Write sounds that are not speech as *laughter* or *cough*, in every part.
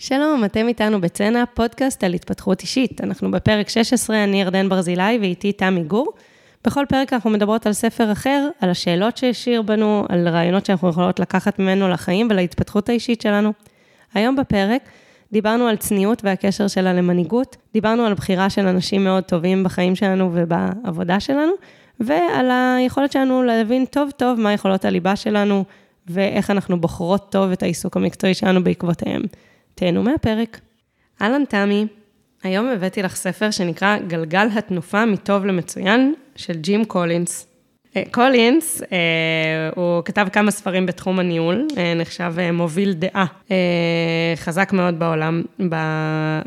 שלום, אתם איתנו בצנע, פודקאסט על התפתחות אישית. אנחנו בפרק 16, אני ירדן ברזילי ואיתי תמי גור. בכל פרק אנחנו מדברות על ספר אחר, על השאלות שהשאיר בנו, על רעיונות שאנחנו יכולות לקחת ממנו לחיים ולהתפתחות האישית שלנו. היום בפרק דיברנו על צניעות והקשר שלה למנהיגות, דיברנו על בחירה של אנשים מאוד טובים בחיים שלנו ובעבודה שלנו, ועל היכולת שלנו להבין טוב טוב מה יכולות הליבה שלנו, ואיך אנחנו בוחרות טוב את העיסוק המקצועי שלנו בעקבותיהם. תהנו מהפרק. אהלן תמי, היום הבאתי לך ספר שנקרא גלגל התנופה מטוב למצוין של ג'ים קולינס. אה, קולינס, אה, הוא כתב כמה ספרים בתחום הניהול, אה, נחשב מוביל דעה חזק מאוד בעולם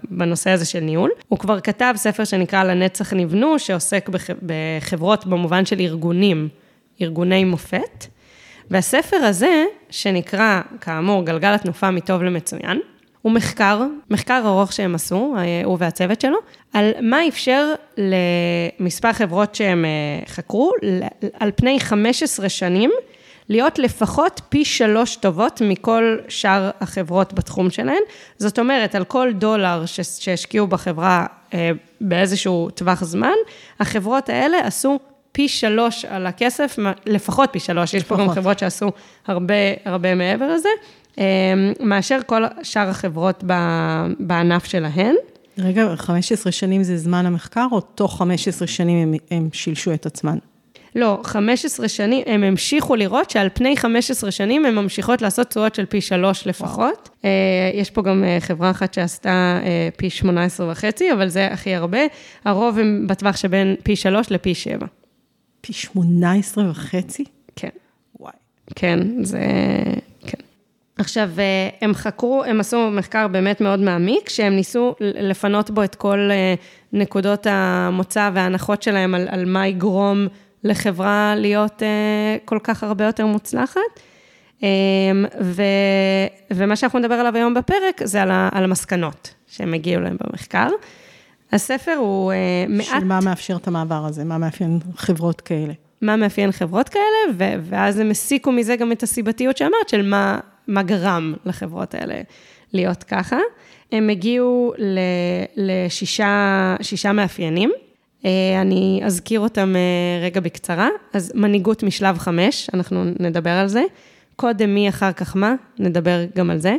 בנושא הזה של ניהול. הוא כבר כתב ספר שנקרא לנצח נבנו, שעוסק בחברות במובן של ארגונים, ארגוני מופת. והספר הזה, שנקרא, כאמור, גלגל התנופה מטוב למצוין, הוא מחקר, מחקר ארוך שהם עשו, אה, הוא והצוות שלו, על מה אפשר למספר חברות שהם אה, חקרו, על פני 15 שנים, להיות לפחות פי שלוש טובות מכל שאר החברות בתחום שלהן. זאת אומרת, על כל דולר שהשקיעו בחברה אה, באיזשהו טווח זמן, החברות האלה עשו פי שלוש על הכסף, לפחות פי שלוש, יש פה גם חברות שעשו הרבה, הרבה מעבר לזה. אמ, מאשר כל שאר החברות בענף שלהן. רגע, 15 שנים זה זמן המחקר, או תוך 15 שנים הם, הם שילשו את עצמן? לא, 15 שנים, הם המשיכו לראות שעל פני 15 שנים הן ממשיכות לעשות תשואות של פי שלוש לפחות. וואו. אה, יש פה גם אה, חברה אחת שעשתה אה, פי 18 וחצי, אבל זה הכי הרבה. הרוב הם בטווח שבין פי שלוש לפי שבע. פי 18 וחצי? כן. וואי. כן, זה... עכשיו, אה, הם חקרו, הם עשו מחקר באמת מאוד מעמיק, שהם ניסו לפנות בו את כל אה, נקודות המוצא וההנחות שלהם על, על מה יגרום לחברה להיות אה, כל כך הרבה יותר מוצלחת. ו, ומה שאנחנו נדבר עליו היום בפרק, זה על, ה, על המסקנות שהם הגיעו להם במחקר. הספר הוא מעט... של מה מאפשר את המעבר הזה? מה מאפיין חברות כאלה? מה מאפיין חברות כאלה, ו- ואז הם הסיקו מזה גם את הסיבתיות שאמרת, של מה, מה גרם לחברות האלה להיות ככה. הם הגיעו לשישה מאפיינים. אה, אני אזכיר אותם אה, רגע בקצרה. אז מנהיגות משלב חמש, אנחנו נדבר על זה. קודם מי אחר כך מה, נדבר גם על זה.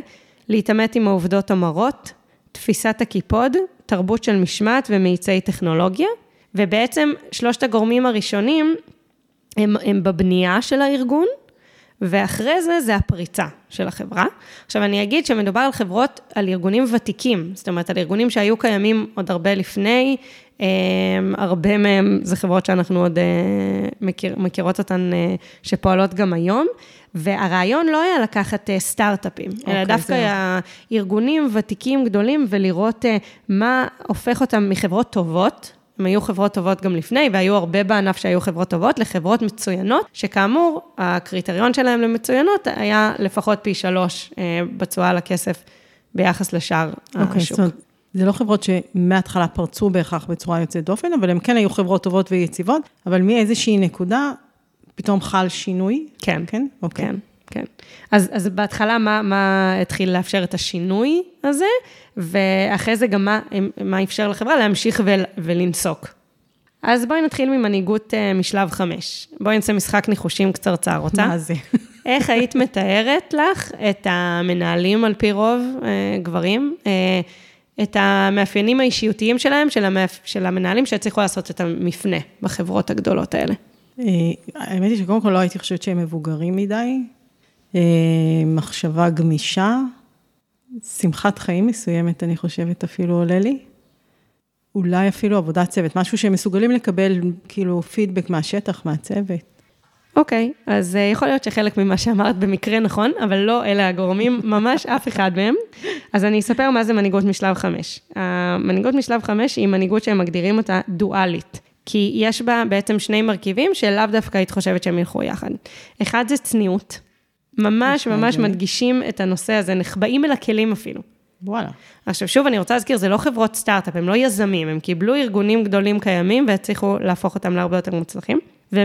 להתעמת עם העובדות המרות, תפיסת הקיפוד, תרבות של משמעת ומאיצי טכנולוגיה. ובעצם שלושת הגורמים הראשונים הם, הם בבנייה של הארגון, ואחרי זה, זה הפריצה של החברה. עכשיו, אני אגיד שמדובר על חברות, על ארגונים ותיקים, זאת אומרת, על ארגונים שהיו קיימים עוד הרבה לפני, אה, הרבה מהם זה חברות שאנחנו עוד אה, מכיר, מכירות אותן, אה, שפועלות גם היום. והרעיון לא היה לקחת סטארט-אפים, okay, אלא אוקיי, דווקא היה ארגונים ותיקים גדולים ולראות מה הופך אותם מחברות טובות, הם היו חברות טובות גם לפני, והיו הרבה בענף שהיו חברות טובות, לחברות מצוינות, שכאמור, הקריטריון שלהם למצוינות היה לפחות פי שלוש אה, בתשואה על הכסף ביחס לשאר okay, אוקיי, השוק. זאת זה לא חברות שמההתחלה פרצו בהכרח בצורה יוצאת דופן, אבל הן כן היו חברות טובות ויציבות, אבל מאיזושהי נקודה פתאום חל שינוי? כן. כן? אוקיי. כן. כן. אז, אז בהתחלה, מה, מה התחיל לאפשר את השינוי הזה, ואחרי זה גם מה, מה אפשר לחברה להמשיך ול, ולנסוק. אז בואי נתחיל ממנהיגות uh, משלב חמש. בואי נעשה משחק ניחושים קצרצר, רוצה? מה זה? *laughs* איך היית מתארת לך את המנהלים על פי רוב, uh, גברים, את המאפיינים האישיותיים שלהם, של, המאפ... של המנהלים שהצליחו לעשות את המפנה בחברות הגדולות האלה? האמת היא שקודם כל לא הייתי חושבת שהם מבוגרים מדי. אה, מחשבה גמישה, שמחת חיים מסוימת, אני חושבת, אפילו עולה לי. אולי אפילו עבודת צוות, משהו שהם מסוגלים לקבל כאילו פידבק מהשטח, מהצוות. אוקיי, okay, אז uh, יכול להיות שחלק ממה שאמרת במקרה נכון, אבל לא אלה הגורמים, ממש אף אחד מהם. אז אני אספר מה זה מנהיגות משלב חמש. המנהיגות משלב חמש היא מנהיגות שהם מגדירים אותה דואלית, כי יש בה בעצם שני מרכיבים שלאו דווקא היית חושבת שהם ילכו יחד. אחד זה צניעות, ממש ממש מדגישים את הנושא הזה, נחבאים אל הכלים אפילו. וואלה. עכשיו, שוב, אני רוצה להזכיר, זה לא חברות סטארט-אפ, הם לא יזמים, הם קיבלו ארגונים גדולים קיימים והצליחו להפוך אותם להרבה יותר מוצלחים. ו,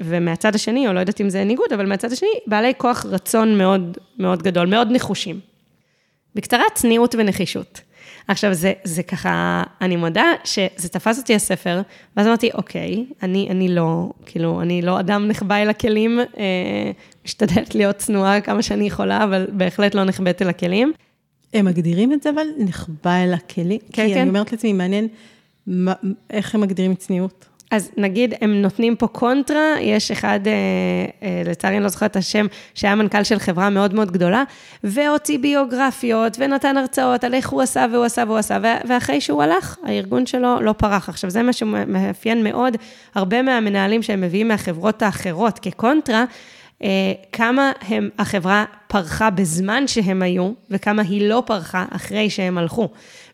ומהצד השני, או לא יודעת אם זה ניגוד, אבל מהצד השני, בעלי כוח רצון מאוד מאוד גדול, מאוד נחושים. בקצרה, צניעות ונחישות. עכשיו, זה, זה ככה, אני מודה שזה תפס אותי הספר, ואז אמרתי, אוקיי, אני, אני לא, כאילו, אני לא אדם נחבא אל הכלים, אה, משתדלת להיות צנועה כמה שאני יכולה, אבל בהחלט לא נחבאת אל הכלים. הם מגדירים את זה, אבל נחבא אל הכלים? כן, כי כן. אני אומרת לעצמי, מעניין מה, איך הם מגדירים צניעות. אז נגיד, הם נותנים פה קונטרה, יש אחד, אה, אה, לצערי אני לא זוכרת את השם, שהיה מנכ"ל של חברה מאוד מאוד גדולה, והוציא ביוגרפיות, ונתן הרצאות על איך הוא עשה והוא עשה והוא עשה, ואחרי שהוא הלך, הארגון שלו לא פרח. עכשיו, זה מה שמאפיין מאוד הרבה מהמנהלים שהם מביאים מהחברות האחרות כקונטרה, אה, כמה הם, החברה פרחה בזמן שהם היו, וכמה היא לא פרחה אחרי שהם הלכו.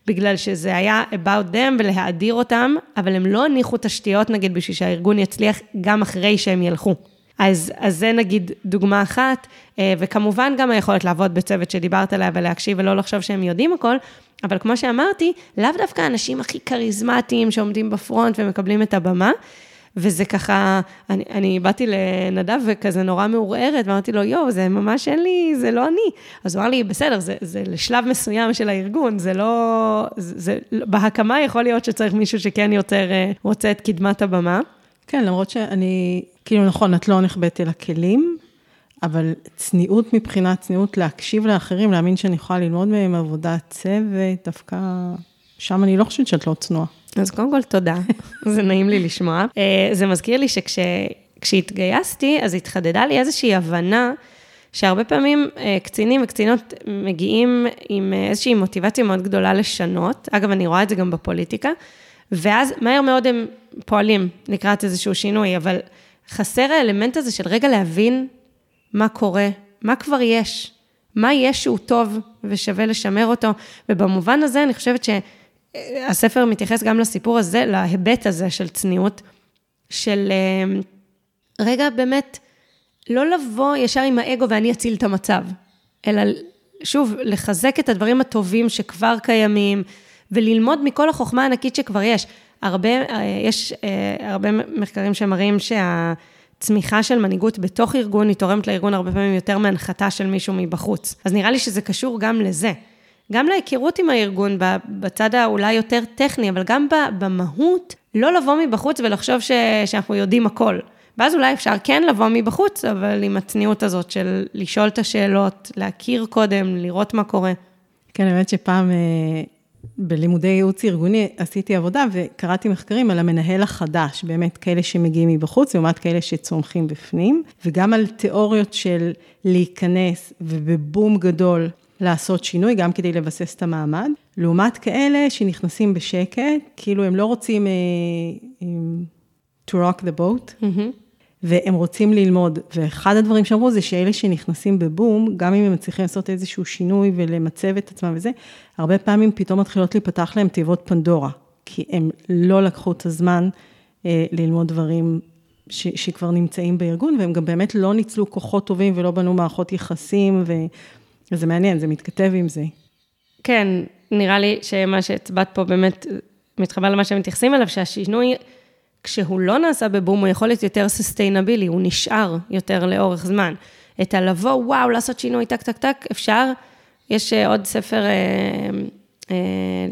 בגלל שזה היה about them ולהאדיר אותם, אבל הם לא הניחו תשתיות, נגיד, בשביל שהארגון יצליח גם אחרי שהם ילכו. אז, אז זה נגיד דוגמה אחת, אה, וכמובן גם היכולת לעבוד בצוות שדיברת עליה ולהקשיב ולא לחשוב שהם יודעים הכל, אבל כמו שאמרתי, לאו דווקא האנשים הכי כריזמטיים שעומדים בפרונט ומקבלים את הבמה, וזה ככה, אני, אני באתי לנדב וכזה נורא מעורערת, ואמרתי לו, יואו, זה ממש אין לי, זה לא אני. אז הוא אמר לי, בסדר, זה, זה לשלב מסוים של הארגון, זה לא, זה, זה, בהקמה יכול להיות שצריך מישהו שכן יותר אה, רוצה את קדמת הבמה. כן, למרות שאני, כאילו נכון, את לא נחבאת אל הכלים, אבל צניעות מבחינת צניעות, להקשיב לאחרים, להאמין שאני יכולה ללמוד מהם עבודת צוות, דווקא שם אני לא חושבת שאת לא צנועה. אז קודם כל, תודה, *laughs* זה נעים לי לשמוע. אה, זה מזכיר לי שכשהתגייסתי, אז התחדדה לי איזושהי הבנה, שהרבה פעמים אה, קצינים וקצינות מגיעים עם אה, איזושהי מוטיבציה מאוד גדולה לשנות. אגב, אני רואה את זה גם בפוליטיקה, ואז מהר מאוד הם פועלים לקראת איזשהו שינוי, אבל חסר האלמנט הזה של רגע להבין מה קורה, מה כבר יש, מה יש שהוא טוב ושווה לשמר אותו, ובמובן הזה אני חושבת ש... הספר מתייחס גם לסיפור הזה, להיבט הזה של צניעות, של אה, רגע באמת, לא לבוא ישר עם האגו ואני אציל את המצב, אלא שוב, לחזק את הדברים הטובים שכבר קיימים, וללמוד מכל החוכמה הענקית שכבר יש. הרבה, אה, יש אה, הרבה מחקרים שמראים שהצמיחה של מנהיגות בתוך ארגון, היא תורמת לארגון הרבה פעמים יותר מהנחתה של מישהו מבחוץ. אז נראה לי שזה קשור גם לזה. גם להיכרות עם הארגון, בצד האולי יותר טכני, אבל גם במהות, לא לבוא מבחוץ ולחשוב ש, שאנחנו יודעים הכל. ואז אולי אפשר כן לבוא מבחוץ, אבל עם הצניעות הזאת של לשאול את השאלות, להכיר קודם, לראות מה קורה. כן, האמת שפעם אה, בלימודי ייעוץ ארגוני עשיתי עבודה וקראתי מחקרים על המנהל החדש, באמת כאלה שמגיעים מבחוץ, לעומת כאלה שצומחים בפנים, וגם על תיאוריות של להיכנס ובבום גדול לעשות שינוי, גם כדי לבסס את המעמד, לעומת כאלה שנכנסים בשקט, כאילו הם לא רוצים uh, to rock the boat, mm-hmm. והם רוצים ללמוד. ואחד הדברים שאמרו זה שאלה שנכנסים בבום, גם אם הם מצליחים לעשות איזשהו שינוי ולמצב את עצמם וזה, הרבה פעמים פתאום מתחילות להיפתח להם תיבות פנדורה, כי הם לא לקחו את הזמן uh, ללמוד דברים ש, שכבר נמצאים בארגון, והם גם באמת לא ניצלו כוחות טובים ולא בנו מערכות יחסים, ו... וזה מעניין, זה מתכתב עם זה. כן, נראה לי שמה שהצבעת פה באמת מתחבר למה שהם מתייחסים אליו, שהשינוי, כשהוא לא נעשה בבום, הוא יכול להיות יותר סוסטיינבילי, הוא נשאר יותר לאורך זמן. את הלבוא, וואו, לעשות שינוי, טק, טק, טק, אפשר. יש אה, עוד ספר אה, אה,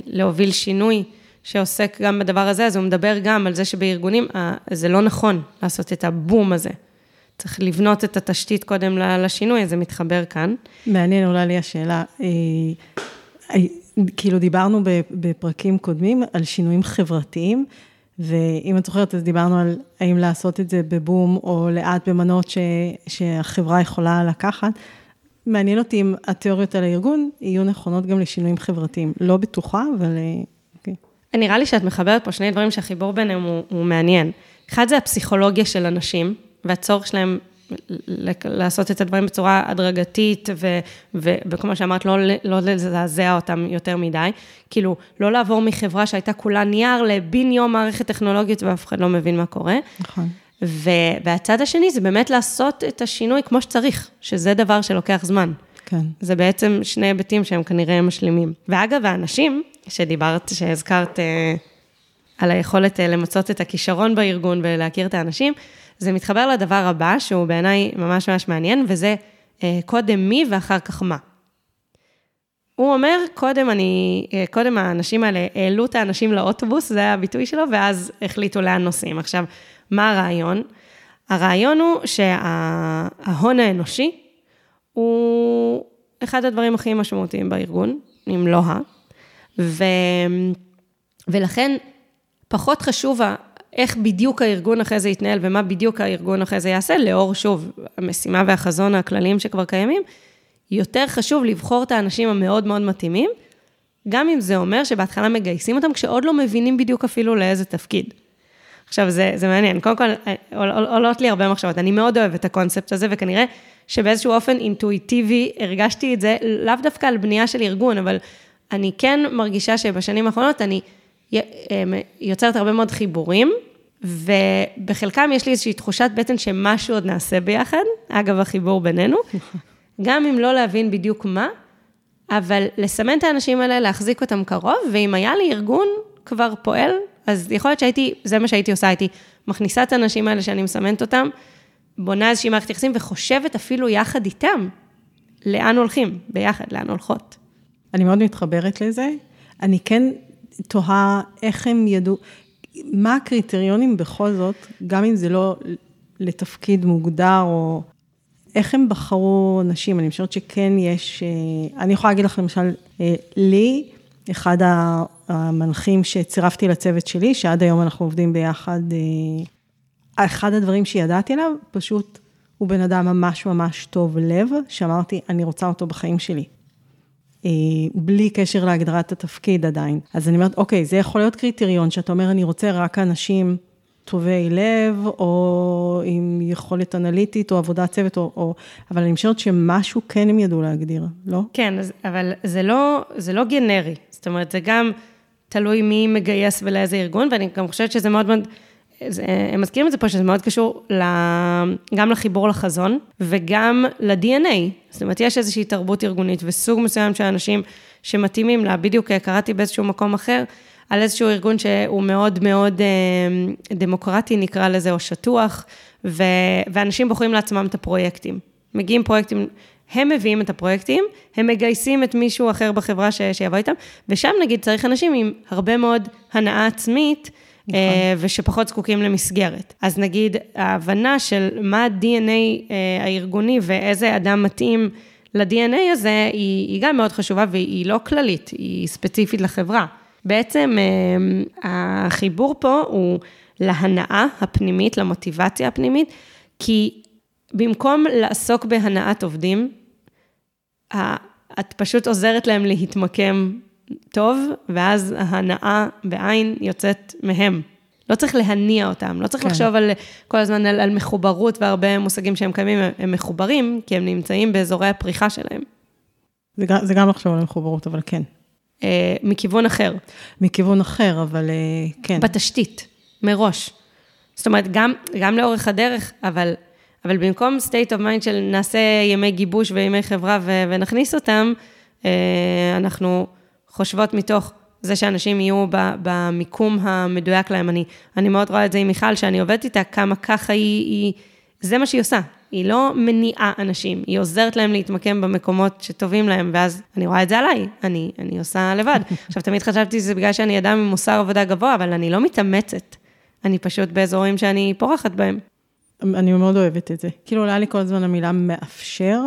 להוביל שינוי, שעוסק גם בדבר הזה, אז הוא מדבר גם על זה שבארגונים, אה, זה לא נכון לעשות את הבום הזה. צריך לבנות את התשתית קודם לשינוי, אז זה מתחבר כאן. מעניין, עולה לי השאלה. אה, אה, כאילו דיברנו בפרקים קודמים על שינויים חברתיים, ואם את זוכרת, אז דיברנו על האם לעשות את זה בבום או לאט במנות ש, שהחברה יכולה לקחת. מעניין אותי אם התיאוריות על הארגון יהיו נכונות גם לשינויים חברתיים. לא בטוחה, אבל... אה, אוקיי. נראה לי שאת מחברת פה שני דברים שהחיבור ביניהם הוא, הוא מעניין. אחד זה הפסיכולוגיה של אנשים, והצורך שלהם לעשות את הדברים בצורה הדרגתית, ו, ו, וכמו שאמרת, לא, לא לזעזע אותם יותר מדי. כאילו, לא לעבור מחברה שהייתה כולה נייר לבין יום מערכת טכנולוגית ואף אחד לא מבין מה קורה. נכון. ו, והצד השני זה באמת לעשות את השינוי כמו שצריך, שזה דבר שלוקח זמן. כן. זה בעצם שני היבטים שהם כנראה משלימים. ואגב, האנשים שדיברת, שהזכרת אה, על היכולת אה, למצות את הכישרון בארגון ולהכיר את האנשים, זה מתחבר לדבר הבא, שהוא בעיניי ממש ממש מעניין, וזה אה, קודם מי ואחר כך מה. הוא אומר, קודם אני, קודם האנשים האלה העלו את האנשים לאוטובוס, זה היה הביטוי שלו, ואז החליטו לאן נוסעים. עכשיו, מה הרעיון? הרעיון הוא שההון האנושי הוא אחד הדברים הכי משמעותיים בארגון, אם לא ה... ו... ולכן פחות חשוב איך בדיוק הארגון אחרי זה יתנהל ומה בדיוק הארגון אחרי זה יעשה, לאור, שוב, המשימה והחזון הכלליים שכבר קיימים, יותר חשוב לבחור את האנשים המאוד מאוד מתאימים, גם אם זה אומר שבהתחלה מגייסים אותם כשעוד לא מבינים בדיוק אפילו לאיזה תפקיד. עכשיו, זה, זה מעניין. קודם כל, עולות לי הרבה מחשבות. אני מאוד אוהבת את הקונספט הזה, וכנראה שבאיזשהו אופן אינטואיטיבי הרגשתי את זה, לאו דווקא על בנייה של ארגון, אבל אני כן מרגישה שבשנים האחרונות אני יוצרת הרבה מאוד חיבורים, ובחלקם יש לי איזושהי תחושת בטן שמשהו עוד נעשה ביחד, אגב החיבור בינינו, *laughs* גם אם לא להבין בדיוק מה, אבל לסמן את האנשים האלה, להחזיק אותם קרוב, ואם היה לי ארגון כבר פועל, אז יכול להיות שהייתי, זה מה שהייתי עושה, הייתי מכניסה את האנשים האלה שאני מסמנת אותם, בונה איזושהי מערכת יחסים וחושבת אפילו יחד איתם, לאן הולכים, ביחד, לאן הולכות. אני מאוד מתחברת לזה. אני כן תוהה איך הם ידעו, מה הקריטריונים בכל זאת, גם אם זה לא לתפקיד מוגדר, או איך הם בחרו נשים. אני חושבת שכן יש, אה, אני יכולה להגיד לך למשל, אה, לי, אחד המנחים שצירפתי לצוות שלי, שעד היום אנחנו עובדים ביחד, אה, אחד הדברים שידעתי עליו, פשוט הוא בן אדם ממש ממש טוב לב, שאמרתי, אני רוצה אותו בחיים שלי. אה, בלי קשר להגדרת התפקיד עדיין. אז אני אומרת, אוקיי, זה יכול להיות קריטריון שאתה אומר, אני רוצה רק אנשים טובי לב, או עם יכולת אנליטית, או עבודת צוות, או, או... אבל אני חושבת שמשהו כן הם ידעו להגדיר, לא? כן, אז, אבל זה לא, זה לא גנרי. זאת אומרת, זה גם תלוי מי מגייס ולאיזה ארגון, ואני גם חושבת שזה מאוד מאוד... זה, הם מזכירים את זה פה, שזה מאוד קשור גם לחיבור לחזון וגם ל-DNA. זאת אומרת, יש איזושהי תרבות ארגונית וסוג מסוים של אנשים שמתאימים לה. בדיוק קראתי באיזשהו מקום אחר, על איזשהו ארגון שהוא מאוד מאוד אה, דמוקרטי, נקרא לזה, או שטוח, ו, ואנשים בוחרים לעצמם את הפרויקטים. מגיעים פרויקטים, הם מביאים את הפרויקטים, הם מגייסים את מישהו אחר בחברה ש, שיבוא איתם, ושם נגיד צריך אנשים עם הרבה מאוד הנאה עצמית, נכון. אה, ושפחות זקוקים למסגרת. אז נגיד, ההבנה של מה ה-DNA אה, הארגוני ואיזה אדם מתאים ל-DNA הזה, היא, היא גם מאוד חשובה והיא לא כללית, היא ספציפית לחברה. בעצם אה, החיבור פה הוא להנאה הפנימית, למוטיבציה הפנימית, כי במקום לעסוק בהנאת עובדים, את פשוט עוזרת להם להתמקם טוב, ואז ההנאה בעין יוצאת מהם. לא צריך להניע אותם, לא צריך כן. לחשוב על, כל הזמן על, על מחוברות והרבה מושגים שהם קיימים, הם מחוברים, כי הם נמצאים באזורי הפריחה שלהם. זה זה גם לחשוב על מחוברות, אבל כן. אה, מכיוון אחר. מכיוון אחר, אבל אה, כן. בתשתית, מראש. זאת אומרת, גם, גם לאורך הדרך, אבל, אבל במקום state of mind של נעשה ימי גיבוש וימי חברה ו, ונכניס אותם, אה, אנחנו... חושבות מתוך זה שאנשים יהיו במיקום המדויק להם. אני, אני מאוד רואה את זה עם מיכל, שאני עובדת איתה, כמה ככה היא, היא, זה מה שהיא עושה. היא לא מניעה אנשים, היא עוזרת להם להתמקם במקומות שטובים להם, ואז אני רואה את זה עליי, אני, אני עושה לבד. *laughs* עכשיו, תמיד חשבתי שזה בגלל שאני אדם עם מוסר עבודה גבוה, אבל אני לא מתאמצת. אני פשוט באזורים שאני פורחת בהם. אני מאוד אוהבת את זה. כאילו, עולה לי כל הזמן המילה מאפשר,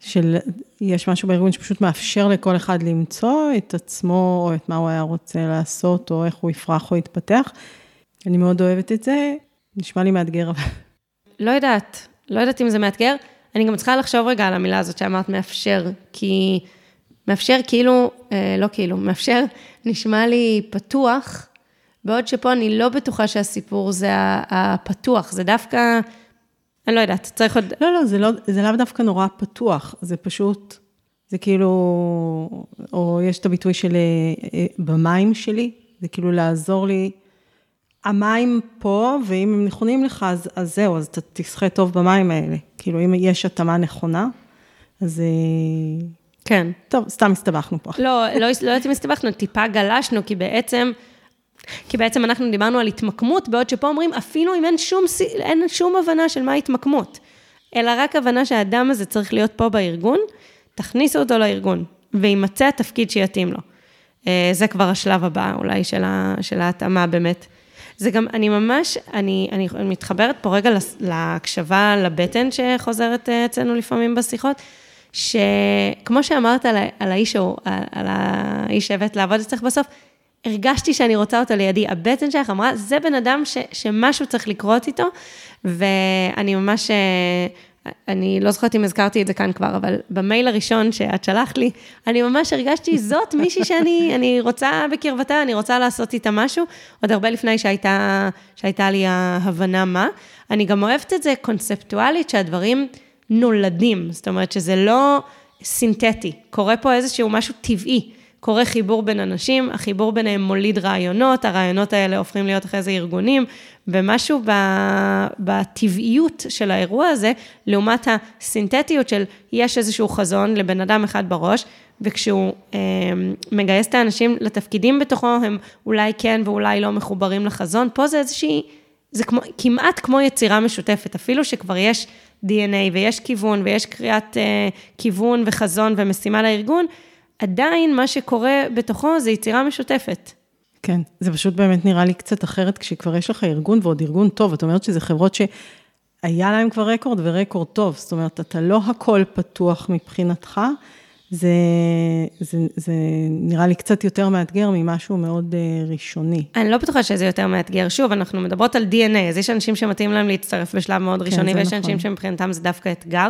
של, יש משהו בארגון שפשוט מאפשר לכל אחד למצוא את עצמו, או את מה הוא היה רוצה לעשות, או איך הוא יפרח או יתפתח. אני מאוד אוהבת את זה, נשמע לי מאתגר. לא יודעת, לא יודעת אם זה מאתגר. אני גם צריכה לחשוב רגע על המילה הזאת שאמרת מאפשר, כי מאפשר כאילו, אה, לא כאילו, מאפשר נשמע לי פתוח, בעוד שפה אני לא בטוחה שהסיפור זה הפתוח, זה דווקא אני לא יודעת, צריך עוד... לא, לא, זה, לא, זה לאו דווקא נורא פתוח, זה פשוט, זה כאילו, או יש את הביטוי של אה, אה, במים שלי, זה כאילו לעזור לי. המים פה, ואם הם נכונים לך, אז, אז זהו, אז אתה תשחה טוב במים האלה. כאילו, אם יש התאמה נכונה, אז... אה, כן. טוב, סתם הסתבכנו פה. לא, לא, לא יודעת אם הסתבכנו, טיפה גלשנו, כי בעצם... כי בעצם אנחנו דיברנו על התמקמות, בעוד שפה אומרים, אפילו אם אין שום, אין שום הבנה של מה התמקמות, אלא רק הבנה שהאדם הזה צריך להיות פה בארגון, תכניסו אותו לארגון. ויימצא התפקיד שיתאים לו. אה, זה כבר השלב הבא אולי של, ה, של ההתאמה באמת. זה גם, אני ממש, אני, אני מתחברת פה רגע להקשבה לבטן שחוזרת אה, אצלנו לפעמים בשיחות, שכמו שאמרת על, על האיש, על, על האיש שהבאת לעבוד אצלך בסוף, הרגשתי שאני רוצה אותו לידי. הבטן שלך אמרה, זה בן אדם ש, שמשהו צריך לקרות איתו, ואני ממש, אה, אני לא זוכרת אם הזכרתי את זה כאן כבר, אבל במייל הראשון שאת שלחת לי, אני ממש הרגשתי, זאת מישהי שאני אני רוצה בקרבתה, אני רוצה לעשות איתה משהו, עוד הרבה לפני שהייתה, שהייתה לי ההבנה מה. אני גם אוהבת את זה קונספטואלית, שהדברים נולדים, זאת אומרת שזה לא סינתטי, קורה פה איזשהו משהו טבעי. קורה חיבור בין אנשים, החיבור ביניהם מוליד רעיונות, הרעיונות האלה הופכים להיות אחרי זה ארגונים, ומשהו בטבעיות של האירוע הזה, לעומת הסינתטיות של יש איזשהו חזון לבן אדם אחד בראש, וכשהוא אה, מגייס את האנשים לתפקידים בתוכו, הם אולי כן ואולי לא מחוברים לחזון, פה זה איזושהי, זה כמו, כמעט כמו יצירה משותפת, אפילו שכבר יש DNA ויש כיוון ויש קריאת אה, כיוון וחזון ומשימה לארגון, עדיין מה שקורה בתוכו זה יצירה משותפת. כן, זה פשוט באמת נראה לי קצת אחרת כשכבר יש לך ארגון ועוד ארגון טוב, את אומרת שזה חברות שהיה להם כבר רקורד ורקורד טוב, זאת אומרת, אתה לא הכל פתוח מבחינתך, זה, זה, זה נראה לי קצת יותר מאתגר ממשהו מאוד uh, ראשוני. אני לא בטוחה שזה יותר מאתגר. שוב, אנחנו מדברות על DNA, אז יש אנשים שמתאים להם להצטרף בשלב מאוד כן, ראשוני, ויש נכון. אנשים שמבחינתם זה דווקא אתגר.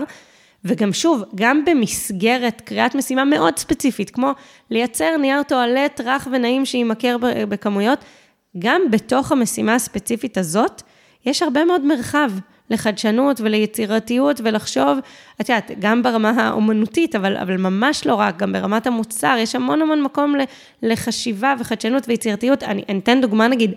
וגם שוב, גם במסגרת קריאת משימה מאוד ספציפית, כמו לייצר נייר טואלט רך ונעים שימכר בכמויות, גם בתוך המשימה הספציפית הזאת, יש הרבה מאוד מרחב לחדשנות וליצירתיות ולחשוב, את יודעת, גם ברמה האומנותית, אבל, אבל ממש לא רק, גם ברמת המוצר, יש המון המון מקום לחשיבה וחדשנות ויצירתיות. אני, אני אתן דוגמה, נגיד,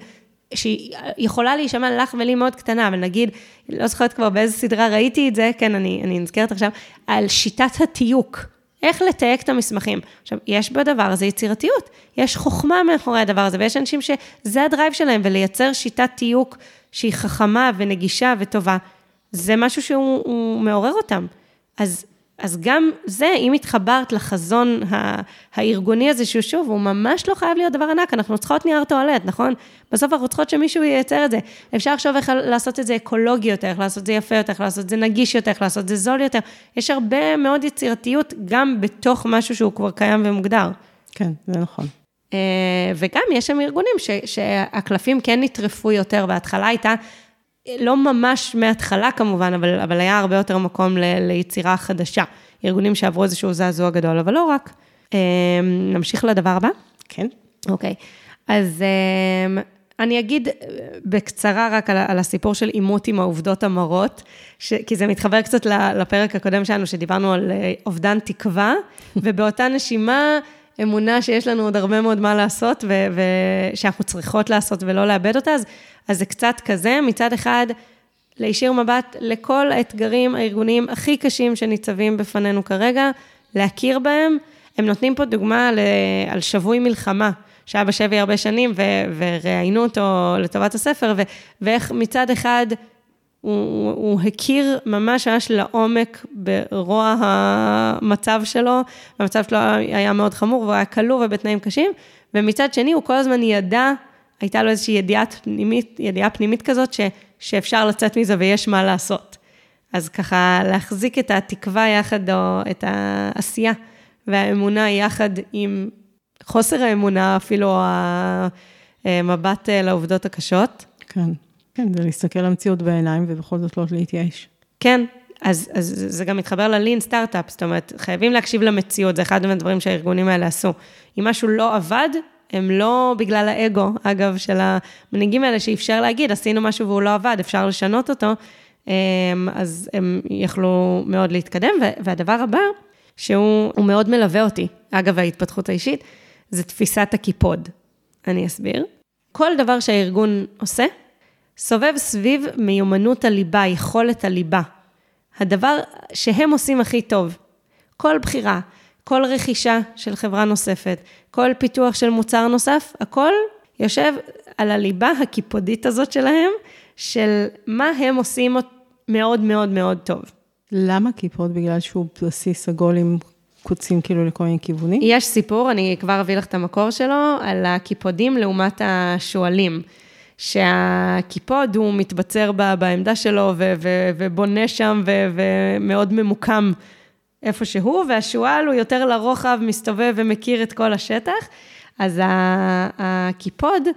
שהיא יכולה להישמע לך ולי מאוד קטנה, אבל נגיד, לא זוכרת כבר באיזה סדרה ראיתי את זה, כן, אני, אני נזכרת עכשיו, על שיטת התיוק. איך לתייק את המסמכים. עכשיו, יש בדבר הזה יצירתיות, יש חוכמה מאחורי הדבר הזה, ויש אנשים שזה הדרייב שלהם, ולייצר שיטת תיוק שהיא חכמה ונגישה וטובה, זה משהו שהוא מעורר אותם. אז אז גם זה, אם התחברת לחזון הארגוני הזה, שהוא שוב, הוא ממש לא חייב להיות דבר ענק, אנחנו צריכות נייר טואלט, נכון? בסוף אנחנו צריכות שמישהו ייצר את זה. אפשר לחשוב איך לעשות את זה אקולוגי יותר, איך לעשות את זה יפה יותר, איך לעשות את זה נגיש יותר, איך לעשות את זה זול יותר. יש הרבה מאוד יצירתיות גם בתוך משהו שהוא כבר קיים ומוגדר. כן, זה נכון. אה, וגם יש שם ארגונים ש, שהקלפים כן נטרפו יותר, וההתחלה הייתה לא ממש מההתחלה כמובן, אבל, אבל היה הרבה יותר מקום ל, ליצירה חדשה. ארגונים שעברו איזשהו זעזוע גדול, אבל לא רק. אמ, נמשיך לדבר הבא? כן. אוקיי. אז אמ, אני אגיד בקצרה רק על, על הסיפור של עימות עם העובדות המרות, ש, כי זה מתחבר קצת לפרק הקודם שלנו, שדיברנו על אה, אובדן תקווה, *laughs* ובאותה נשימה, אמונה שיש לנו עוד הרבה מאוד מה לעשות, ושאנחנו צריכות לעשות ולא לאבד אותה, אז אז זה קצת כזה, מצד אחד, להישיר מבט לכל האתגרים הארגוניים הכי קשים שניצבים בפנינו כרגע, להכיר בהם. הם נותנים פה דוגמה על שבוי מלחמה, שהיה בשבי הרבה שנים, ו- וראיינו אותו לטובת הספר, ו- ואיך מצד אחד הוא, הוא הכיר ממש ממש לעומק ברוע המצב שלו, המצב שלו היה מאוד חמור והוא היה כלוא ובתנאים קשים, ומצד שני הוא כל הזמן ידע הייתה לו איזושהי ידיעה פנימית, ידיעה פנימית כזאת, ש, שאפשר לצאת מזה ויש מה לעשות. אז ככה, להחזיק את התקווה יחד, או את העשייה והאמונה יחד עם חוסר האמונה, אפילו המבט אה, לעובדות הקשות. כן, כן, זה להסתכל למציאות בעיניים ובכל זאת לא להתייאש. כן, אז, אז זה גם מתחבר ללין סטארט-אפ, זאת אומרת, חייבים להקשיב למציאות, זה אחד מהדברים שהארגונים האלה עשו. אם משהו לא עבד, הם לא בגלל האגו, אגב, של המנהיגים האלה, שאפשר להגיד, עשינו משהו והוא לא עבד, אפשר לשנות אותו, אמ, אז הם יכלו מאוד להתקדם. והדבר הבא, שהוא מאוד מלווה אותי, אגב, ההתפתחות האישית, זה תפיסת הקיפוד. אני אסביר. כל דבר שהארגון עושה, סובב סביב מיומנות הליבה, יכולת הליבה. הדבר שהם עושים הכי טוב. כל בחירה, כל רכישה של חברה נוספת, כל פיתוח של מוצר נוסף, הכל יושב על הליבה הקיפודית הזאת שלהם, של מה הם עושים מאוד מאוד מאוד טוב. למה קיפוד? בגלל שהוא בסיס עגול עם קוצים כאילו לכל מיני כיוונים? יש סיפור, אני כבר אביא לך את המקור שלו, על הקיפודים לעומת השועלים. שהקיפוד הוא מתבצר בעמדה שלו ובונה שם ומאוד ממוקם איפה שהוא, והשועל הוא יותר לרוחב, מסתובב ומכיר את כל השטח. אז הקיפוד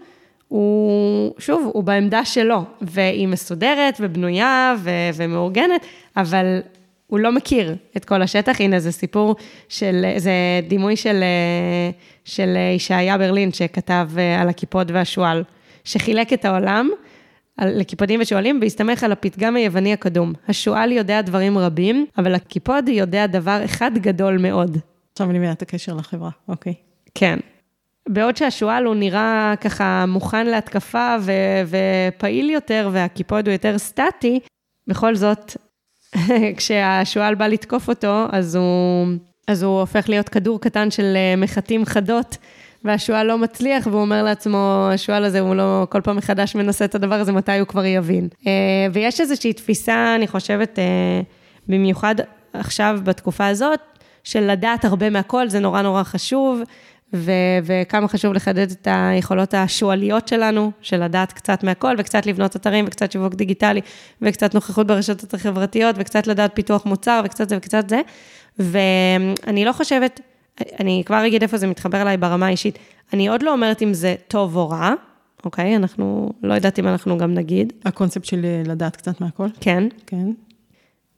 הוא, שוב, הוא בעמדה שלו, והיא מסודרת ובנויה ו- ומאורגנת, אבל הוא לא מכיר את כל השטח. הנה, זה סיפור של, זה דימוי של, של ישעיה ברלין, שכתב על הקיפוד והשועל, שחילק את העולם. לקיפודים ושועלים, בהסתמך על הפתגם היווני הקדום. השועל יודע דברים רבים, אבל הקיפוד יודע דבר אחד גדול מאוד. עכשיו אני מבינה את הקשר לחברה, אוקיי. כן. בעוד שהשועל הוא נראה ככה מוכן להתקפה ו- ופעיל יותר, והקיפוד הוא יותר סטטי, בכל זאת, *laughs* כשהשועל בא לתקוף אותו, אז הוא, אז הוא הופך להיות כדור קטן של אה, מחטים חדות, והשועל לא מצליח, והוא אומר לעצמו, השועל הזה, הוא לא כל פעם מחדש מנסה את הדבר הזה, מתי הוא כבר יבין. אה, ויש איזושהי תפיסה, אני חושבת, אה, במיוחד עכשיו, בתקופה הזאת, של לדעת הרבה מהכל, זה נורא נורא חשוב, ו- וכמה חשוב לחדד את היכולות השועליות שלנו, של לדעת קצת מהכל, וקצת לבנות אתרים, וקצת שיווק דיגיטלי, וקצת נוכחות ברשתות החברתיות, וקצת לדעת פיתוח מוצר, וקצת זה וקצת זה. ואני לא חושבת, אני כבר אגיד איפה זה מתחבר אליי ברמה האישית, אני עוד לא אומרת אם זה טוב או רע, אוקיי? אנחנו, לא יודעת אם אנחנו גם נגיד. הקונספט של לדעת קצת מהכל? כן. כן.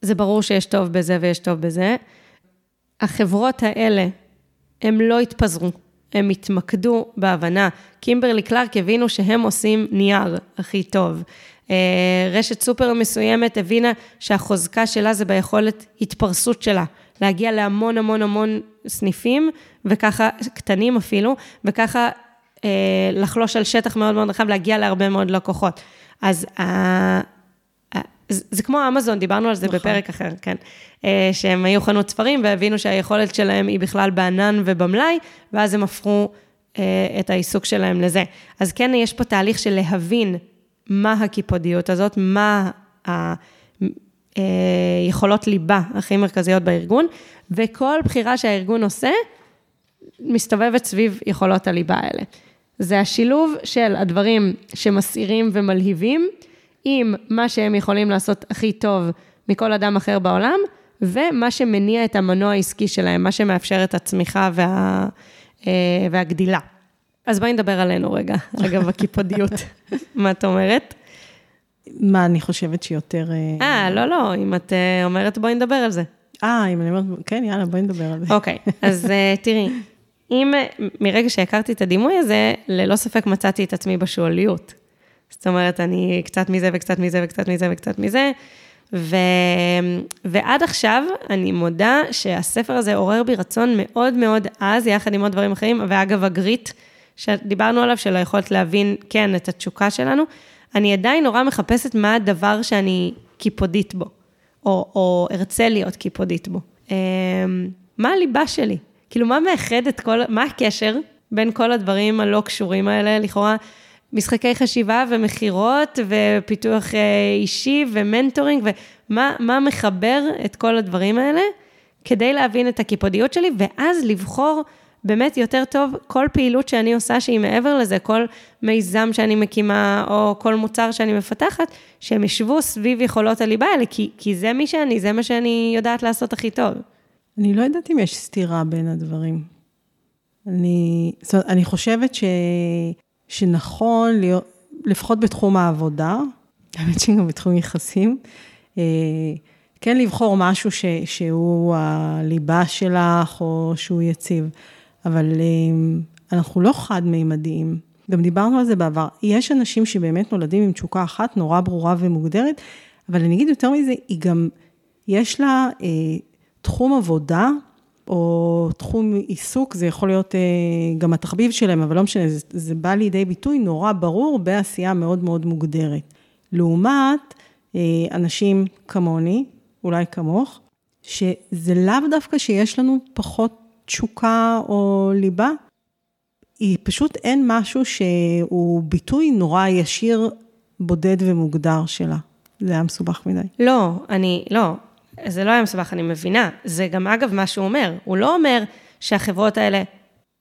זה ברור שיש טוב בזה ויש טוב בזה. החברות האלה, הם לא התפזרו, הם התמקדו בהבנה. קימברלי קלארק הבינו שהם עושים נייר הכי טוב. רשת סופר מסוימת הבינה שהחוזקה שלה זה ביכולת התפרסות שלה, להגיע להמון המון המון סניפים, וככה, קטנים אפילו, וככה אה, לחלוש על שטח מאוד מאוד רחב, להגיע להרבה מאוד לקוחות. אז אה, זה כמו אמזון, דיברנו על זה נכון. בפרק אחר, כן. שהם היו חנות ספרים והבינו שהיכולת שלהם היא בכלל בענן ובמלאי, ואז הם הפכו את העיסוק שלהם לזה. אז כן, יש פה תהליך של להבין מה הקיפודיות הזאת, מה היכולות ליבה הכי מרכזיות בארגון, וכל בחירה שהארגון עושה, מסתובבת סביב יכולות הליבה האלה. זה השילוב של הדברים שמסעירים ומלהיבים, עם מה שהם יכולים לעשות הכי טוב מכל אדם אחר בעולם, ומה שמניע את המנוע העסקי שלהם, מה שמאפשר את הצמיחה וה, והגדילה. אז בואי נדבר עלינו רגע, אגב, *laughs* הקיפודיות. מה את אומרת? מה אני חושבת שיותר... אה, לא, לא, אם את אומרת, בואי נדבר על זה. אה, אם אני אומרת, כן, יאללה, בואי נדבר על זה. אוקיי, אז *laughs* תראי, אם מרגע שהכרתי את הדימוי הזה, ללא ספק מצאתי את עצמי בשועליות. זאת אומרת, אני קצת מזה וקצת מזה וקצת מזה וקצת מזה. ו... ועד עכשיו, אני מודה שהספר הזה עורר בי רצון מאוד מאוד עז, יחד עם עוד דברים אחרים, ואגב, הגריט שדיברנו עליו, של היכולת להבין, כן, את התשוקה שלנו, אני עדיין נורא מחפשת מה הדבר שאני קיפודית בו, או, או ארצה להיות קיפודית בו. מה הליבה שלי? כאילו, מה מאחד את כל, מה הקשר בין כל הדברים הלא קשורים האלה, לכאורה? משחקי חשיבה ומכירות ופיתוח אישי ומנטורינג, ומה מחבר את כל הדברים האלה, כדי להבין את הקיפודיות שלי, ואז לבחור באמת יותר טוב כל פעילות שאני עושה שהיא מעבר לזה, כל מיזם שאני מקימה, או כל מוצר שאני מפתחת, שהם ישבו סביב יכולות הליבה האלה, כי, כי זה מי שאני, זה מה שאני יודעת לעשות הכי טוב. אני לא יודעת אם יש סתירה בין הדברים. אני, זאת אומרת, אני חושבת ש... שנכון, להיות, לפחות בתחום העבודה, האמת שגם בתחום יחסים, כן לבחור משהו ש, שהוא הליבה שלך, או שהוא יציב, אבל אנחנו לא חד-מימדיים. גם דיברנו על זה בעבר. יש אנשים שבאמת נולדים עם תשוקה אחת, נורא ברורה ומוגדרת, אבל אני אגיד יותר מזה, היא גם, יש לה אה, תחום עבודה או תחום עיסוק, זה יכול להיות אה, גם התחביב שלהם, אבל לא משנה, זה, זה בא לידי ביטוי נורא ברור בעשייה מאוד מאוד מוגדרת. לעומת אה, אנשים כמוני, אולי כמוך, שזה לאו דווקא שיש לנו פחות תשוקה או ליבה, היא פשוט אין משהו שהוא ביטוי נורא ישיר, בודד ומוגדר שלה. זה היה מסובך מדי. לא, אני, לא. זה לא היה מסובך, אני מבינה. זה גם, אגב, מה שהוא אומר. הוא לא אומר שהחברות האלה...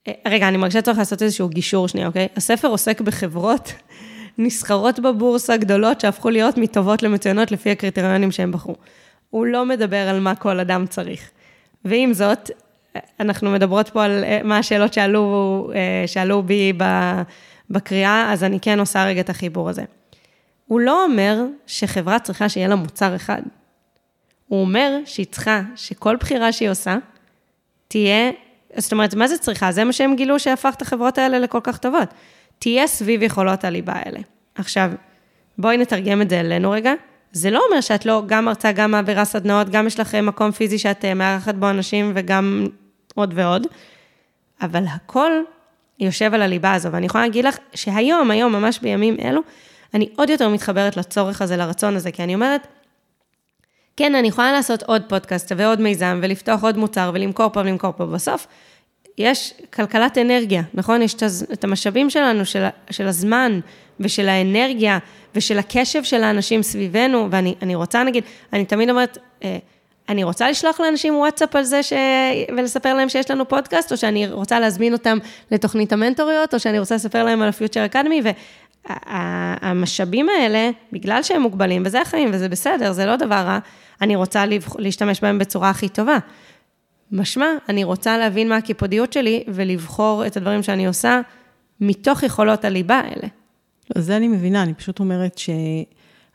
אה, רגע, אני מרגישה צורך לעשות איזשהו גישור שנייה, אוקיי? הספר עוסק בחברות *laughs* נסחרות בבורסה גדולות שהפכו להיות מטובות למצוינות לפי הקריטריונים שהם בחרו. הוא לא מדבר על מה כל אדם צריך. ועם זאת, אנחנו מדברות פה על אה, מה השאלות שעלו, אה, שעלו בי בקריאה, אז אני כן עושה רגע את החיבור הזה. הוא לא אומר שחברה צריכה שיהיה לה מוצר אחד. הוא אומר שהיא צריכה שכל בחירה שהיא עושה, תהיה, זאת אומרת, מה זה צריכה? זה מה שהם גילו שהפך את החברות האלה לכל כך טובות. תהיה סביב יכולות הליבה האלה. עכשיו, בואי נתרגם את זה אלינו רגע. זה לא אומר שאת לא גם מרצה, גם מעבירה סדנאות, גם יש לך מקום פיזי שאת אה, מארחת בו אנשים וגם עוד ועוד, אבל הכל יושב על הליבה הזו, ואני יכולה להגיד לך שהיום, היום, ממש בימים אלו, אני עוד יותר מתחברת לצורך הזה, לרצון הזה, כי אני אומרת, כן, אני יכולה לעשות עוד פודקאסט ועוד מיזם, ולפתוח עוד מוצר, ולמכור פה ולמכור פה, בסוף יש כלכלת אנרגיה, נכון? יש את המשאבים שלנו, של, של הזמן ושל האנרגיה ושל הקשב של האנשים סביבנו, ואני רוצה, נגיד, אני תמיד אומרת, אה, אני רוצה לשלוח לאנשים וואטסאפ על זה ש... ולספר להם שיש לנו פודקאסט, או שאני רוצה להזמין אותם לתוכנית המנטוריות, או שאני רוצה לספר להם על הפיוטר אקדמי, והמשאבים האלה, בגלל שהם מוגבלים, וזה החיים, וזה בסדר, זה לא דבר רע, אני רוצה להשתמש בהם בצורה הכי טובה. משמע, אני רוצה להבין מה הקיפודיות שלי ולבחור את הדברים שאני עושה מתוך יכולות הליבה האלה. אז זה אני מבינה, אני פשוט אומרת ש...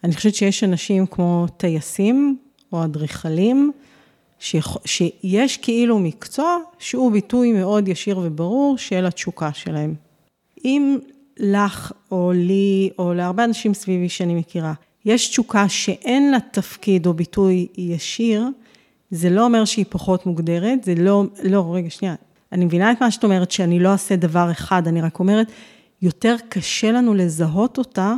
אני חושבת שיש אנשים כמו טייסים או אדריכלים, שיש כאילו מקצוע שהוא ביטוי מאוד ישיר וברור של התשוקה שלהם. אם לך או לי או להרבה אנשים סביבי שאני מכירה, יש תשוקה שאין לה תפקיד או ביטוי ישיר, זה לא אומר שהיא פחות מוגדרת, זה לא, לא, רגע, שנייה. אני מבינה את מה שאת אומרת, שאני לא אעשה דבר אחד, אני רק אומרת, יותר קשה לנו לזהות אותה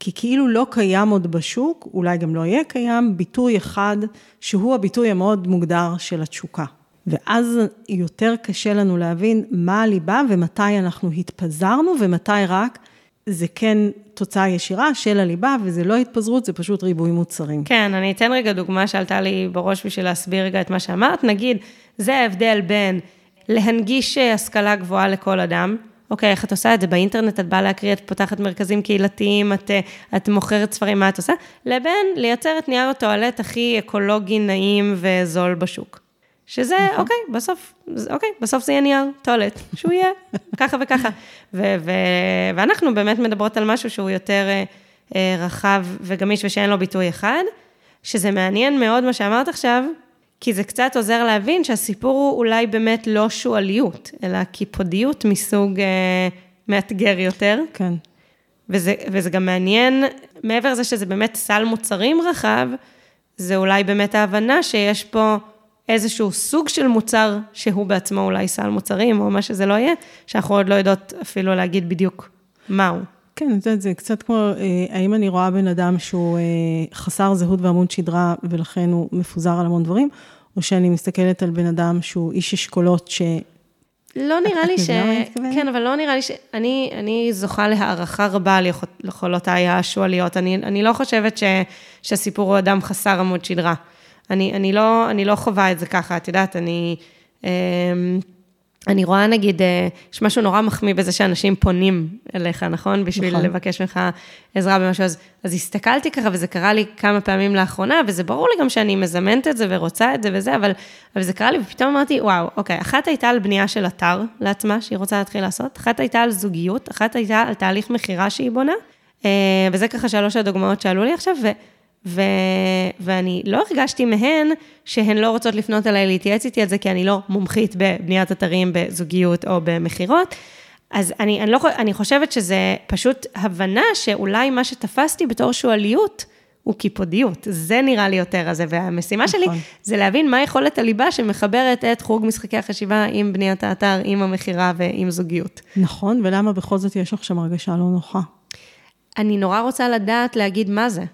כי כאילו לא קיים עוד בשוק, אולי גם לא יהיה קיים, ביטוי אחד שהוא הביטוי המאוד מוגדר של התשוקה. ואז יותר קשה לנו להבין מה הליבה ומתי אנחנו התפזרנו ומתי רק זה כן תוצאה ישירה של הליבה, וזה לא התפזרות, זה פשוט ריבוי מוצרים. כן, אני אתן רגע דוגמה שעלתה לי בראש בשביל להסביר רגע את מה שאמרת. נגיד, זה ההבדל בין להנגיש השכלה גבוהה לכל אדם, אוקיי, איך את עושה את זה? באינטרנט את באה להקריא, את פותחת מרכזים קהילתיים, את, את מוכרת ספרים, מה את עושה? לבין לייצר את נייר הטואלט הכי אקולוגי, נעים וזול בשוק. שזה, נכון. אוקיי, בסוף, אוקיי, בסוף זה יהיה נייר טואלט, שהוא יהיה *laughs* ככה וככה. ו- ו- ואנחנו באמת מדברות על משהו שהוא יותר אה, אה, רחב וגמיש ושאין לו ביטוי אחד, שזה מעניין מאוד מה שאמרת עכשיו, כי זה קצת עוזר להבין שהסיפור הוא אולי באמת לא שועליות, אלא קיפודיות מסוג אה, מאתגר יותר. כן. וזה, וזה גם מעניין, מעבר לזה שזה באמת סל מוצרים רחב, זה אולי באמת ההבנה שיש פה איזשהו סוג של מוצר שהוא בעצמו אולי סל מוצרים, או מה שזה לא יהיה, שאנחנו עוד לא יודעות אפילו להגיד בדיוק מהו. כן, את יודעת, זה קצת כמו, אה, האם אני רואה בן אדם שהוא אה, חסר זהות ועמוד שדרה, ולכן הוא מפוזר על המון דברים, או שאני מסתכלת על בן אדם שהוא איש אשכולות ש... לא נראה לי *laughs* ש... כן, אבל לא נראה לי ש... אני, אני זוכה להערכה רבה על יכולותיי השועליות. אני, אני לא חושבת ש, שהסיפור הוא אדם חסר עמוד שדרה. אני, אני, לא, אני לא חווה את זה ככה, את יודעת, אני... אה, אני רואה נגיד, אה, יש משהו נורא מחמיא בזה שאנשים פונים אליך, נכון? בשביל נכון. לבקש ממך עזרה במשהו. אז, אז הסתכלתי ככה, וזה קרה לי כמה פעמים לאחרונה, וזה ברור לי גם שאני מזמנת את זה ורוצה את זה וזה, אבל, אבל זה קרה לי, ופתאום אמרתי, וואו, אוקיי, אחת הייתה על בנייה של אתר לעצמה, שהיא רוצה להתחיל לעשות, אחת הייתה על זוגיות, אחת הייתה על תהליך מכירה שהיא בונה, אה, וזה ככה שלוש הדוגמאות שעלו לי עכשיו, ו... ו... ואני לא הרגשתי מהן שהן לא רוצות לפנות אליי להתייעץ איתי על זה, כי אני לא מומחית בבניית אתרים, בזוגיות או במכירות. אז אני, אני, לא, אני חושבת שזה פשוט הבנה שאולי מה שתפסתי בתור שועליות, הוא קיפודיות. זה נראה לי יותר הזה, והמשימה נכון. שלי זה להבין מה יכולת הליבה שמחברת את חוג משחקי החשיבה עם בניית האתר, עם המכירה ועם זוגיות. נכון, ולמה בכל זאת יש לך שם הרגשה לא נוחה? אני נורא רוצה לדעת להגיד מה זה.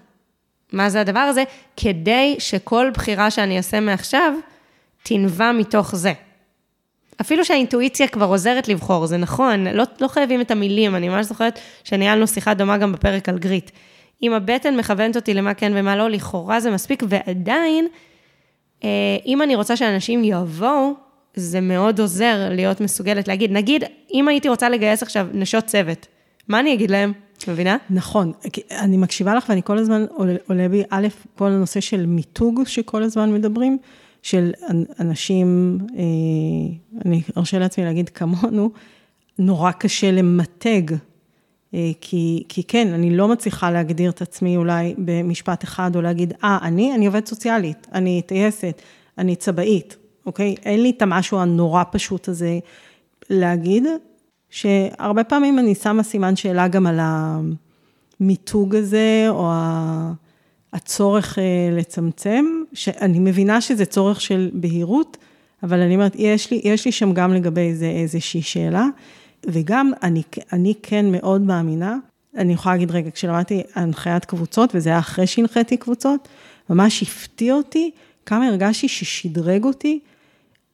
מה זה הדבר הזה, כדי שכל בחירה שאני אעשה מעכשיו, תנבע מתוך זה. אפילו שהאינטואיציה כבר עוזרת לבחור, זה נכון, לא, לא חייבים את המילים, אני ממש זוכרת שניהלנו שיחה דומה גם בפרק על גריט. אם הבטן מכוונת אותי למה כן ומה לא, לכאורה זה מספיק, ועדיין אה, אם אני רוצה שאנשים יבואו, זה מאוד עוזר להיות מסוגלת להגיד, נגיד, אם הייתי רוצה לגייס עכשיו נשות צוות, מה אני אגיד להם? מבינה? נכון, אני מקשיבה לך ואני כל הזמן עולה בי, א', כל הנושא של מיתוג שכל הזמן מדברים, של אנשים, אה, אני ארשה לעצמי להגיד כמונו, נורא קשה למתג, אה, כי, כי כן, אני לא מצליחה להגדיר את עצמי אולי במשפט אחד, או להגיד, אה, אני, אני עובדת סוציאלית, אני טייסת, אני צבאית, אוקיי? אין לי את המשהו הנורא פשוט הזה להגיד, שהרבה פעמים אני שמה סימן שאלה גם על המיתוג הזה, או הצורך אה, לצמצם, שאני מבינה שזה צורך של בהירות, אבל אני אומרת, יש לי, יש לי שם גם לגבי זה איזושהי שאלה, וגם אני, אני כן מאוד מאמינה, אני יכולה להגיד, רגע, כשלמדתי הנחיית קבוצות, וזה היה אחרי שהנחיתי קבוצות, ממש הפתיע אותי כמה הרגשתי ששדרג אותי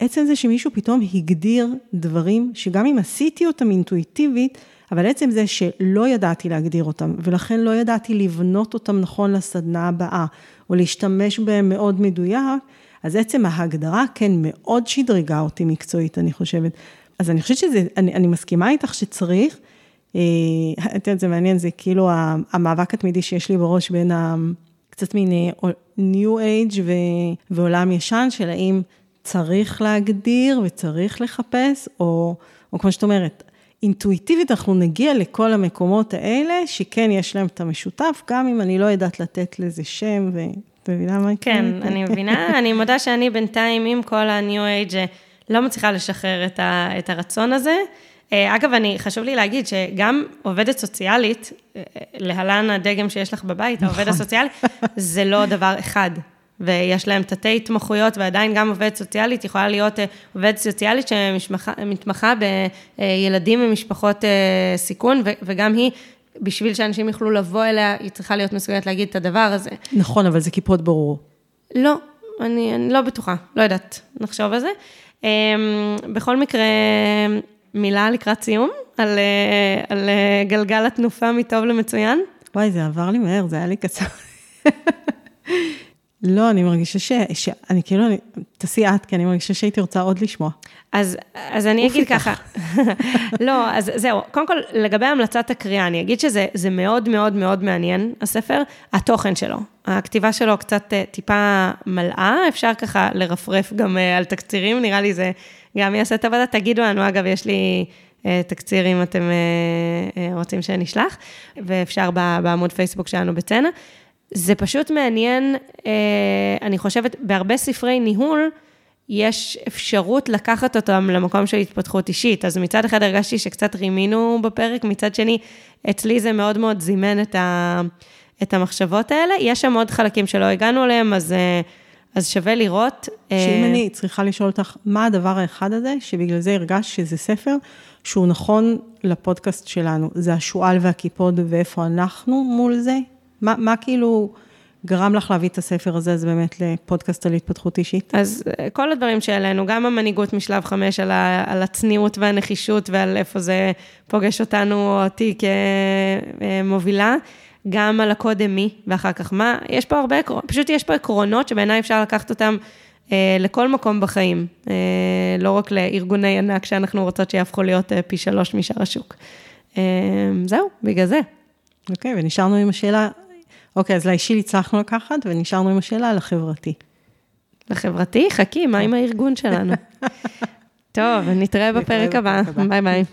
עצם זה שמישהו פתאום הגדיר דברים שגם אם עשיתי אותם אינטואיטיבית, אבל עצם זה שלא ידעתי להגדיר אותם, ולכן לא ידעתי לבנות אותם נכון לסדנה הבאה, או להשתמש בהם מאוד מדויק, אז עצם ההגדרה כן מאוד שדרגה אותי מקצועית, אני חושבת. אז אני חושבת שזה, אני, אני מסכימה איתך שצריך, אה, את יודעת, זה מעניין, זה כאילו המאבק התמידי שיש לי בראש בין ה... קצת מין אה, New Age ועולם ישן, של האם צריך להגדיר וצריך לחפש, או, או כמו שאת אומרת, אינטואיטיבית אנחנו נגיע לכל המקומות האלה, שכן יש להם את המשותף, גם אם אני לא יודעת לתת לזה שם, ואת מבינה מה יקרה? כן, אני מבינה, *laughs* אני מודה שאני בינתיים עם כל ה-New Age, לא מצליחה לשחרר את, ה, את הרצון הזה. אה, אגב, אני, חשוב לי להגיד שגם עובדת סוציאלית, אה, להלן הדגם שיש לך בבית, העובד נכון. הסוציאלי, זה לא דבר אחד. ויש להם תתי התמחויות, ועדיין גם עובדת סוציאלית יכולה להיות אה, עובדת סוציאלית שמתמחה בילדים ממשפחות אה, סיכון, וגם היא, בשביל שאנשים יוכלו לבוא אליה, היא צריכה להיות מסוגלת להגיד את הדבר הזה. נכון, אבל זה כיפות ברור. לא, אני, אני לא בטוחה, לא יודעת, נחשוב על זה. אמ, בכל מקרה, מילה לקראת סיום, על, אה, על גלגל התנופה מטוב למצוין. וואי, זה עבר לי מהר, זה היה לי קצר. *laughs* לא, אני מרגישה ש... שאני כאילו, אני... תעשי את, כי אני מרגישה שהייתי רוצה עוד לשמוע. אז, אז אני אגיד ככה, *laughs* לא, אז זהו, קודם כל, לגבי המלצת הקריאה, אני אגיד שזה מאוד מאוד מאוד מעניין, הספר, התוכן שלו. הכתיבה שלו קצת אה, טיפה מלאה, אפשר ככה לרפרף גם אה, על תקצירים, נראה לי זה גם יעשה את העבודה. תגידו לנו, אגב, יש לי אה, תקציר אם אתם רוצים שנשלח, ואפשר בעמוד פייסבוק שלנו בצנע. זה פשוט מעניין, אה, אני חושבת, בהרבה ספרי ניהול, יש אפשרות לקחת אותם למקום של התפתחות אישית. אז מצד אחד הרגשתי שקצת רימינו בפרק, מצד שני, אצלי זה מאוד מאוד זימן את, ה, את המחשבות האלה. יש שם עוד חלקים שלא הגענו אליהם, אז, אה, אז שווה לראות. אה, שאם אני צריכה לשאול אותך, מה הדבר האחד הזה, שבגלל זה הרגשת שזה ספר שהוא נכון לפודקאסט שלנו? זה השועל והקיפוד ואיפה אנחנו מול זה? מה, מה כאילו גרם לך להביא את הספר הזה, אז באמת לפודקאסט על התפתחות אישית? אז אה, כל הדברים שהעלינו, גם המנהיגות משלב חמש, על, ה, על הצניעות והנחישות ועל איפה זה פוגש אותנו או אותי כמובילה. גם על הקודם מי, ואחר כך מה, יש פה הרבה, פשוט יש פה עקרונות שבעיניי אפשר לקחת אותם אה, לכל מקום בחיים, אה, לא רק לארגוני ענק שאנחנו רוצות שיהפכו להיות אה, פי שלוש משאר השוק. אה, זהו, בגלל זה. אוקיי, okay, ונשארנו עם השאלה, אוקיי, אז לאישי הצלחנו לקחת, ונשארנו עם השאלה על החברתי. לחברתי? חכי, מה עם הארגון שלנו? *laughs* טוב, נתראה בפרק הבא. ביי ביי.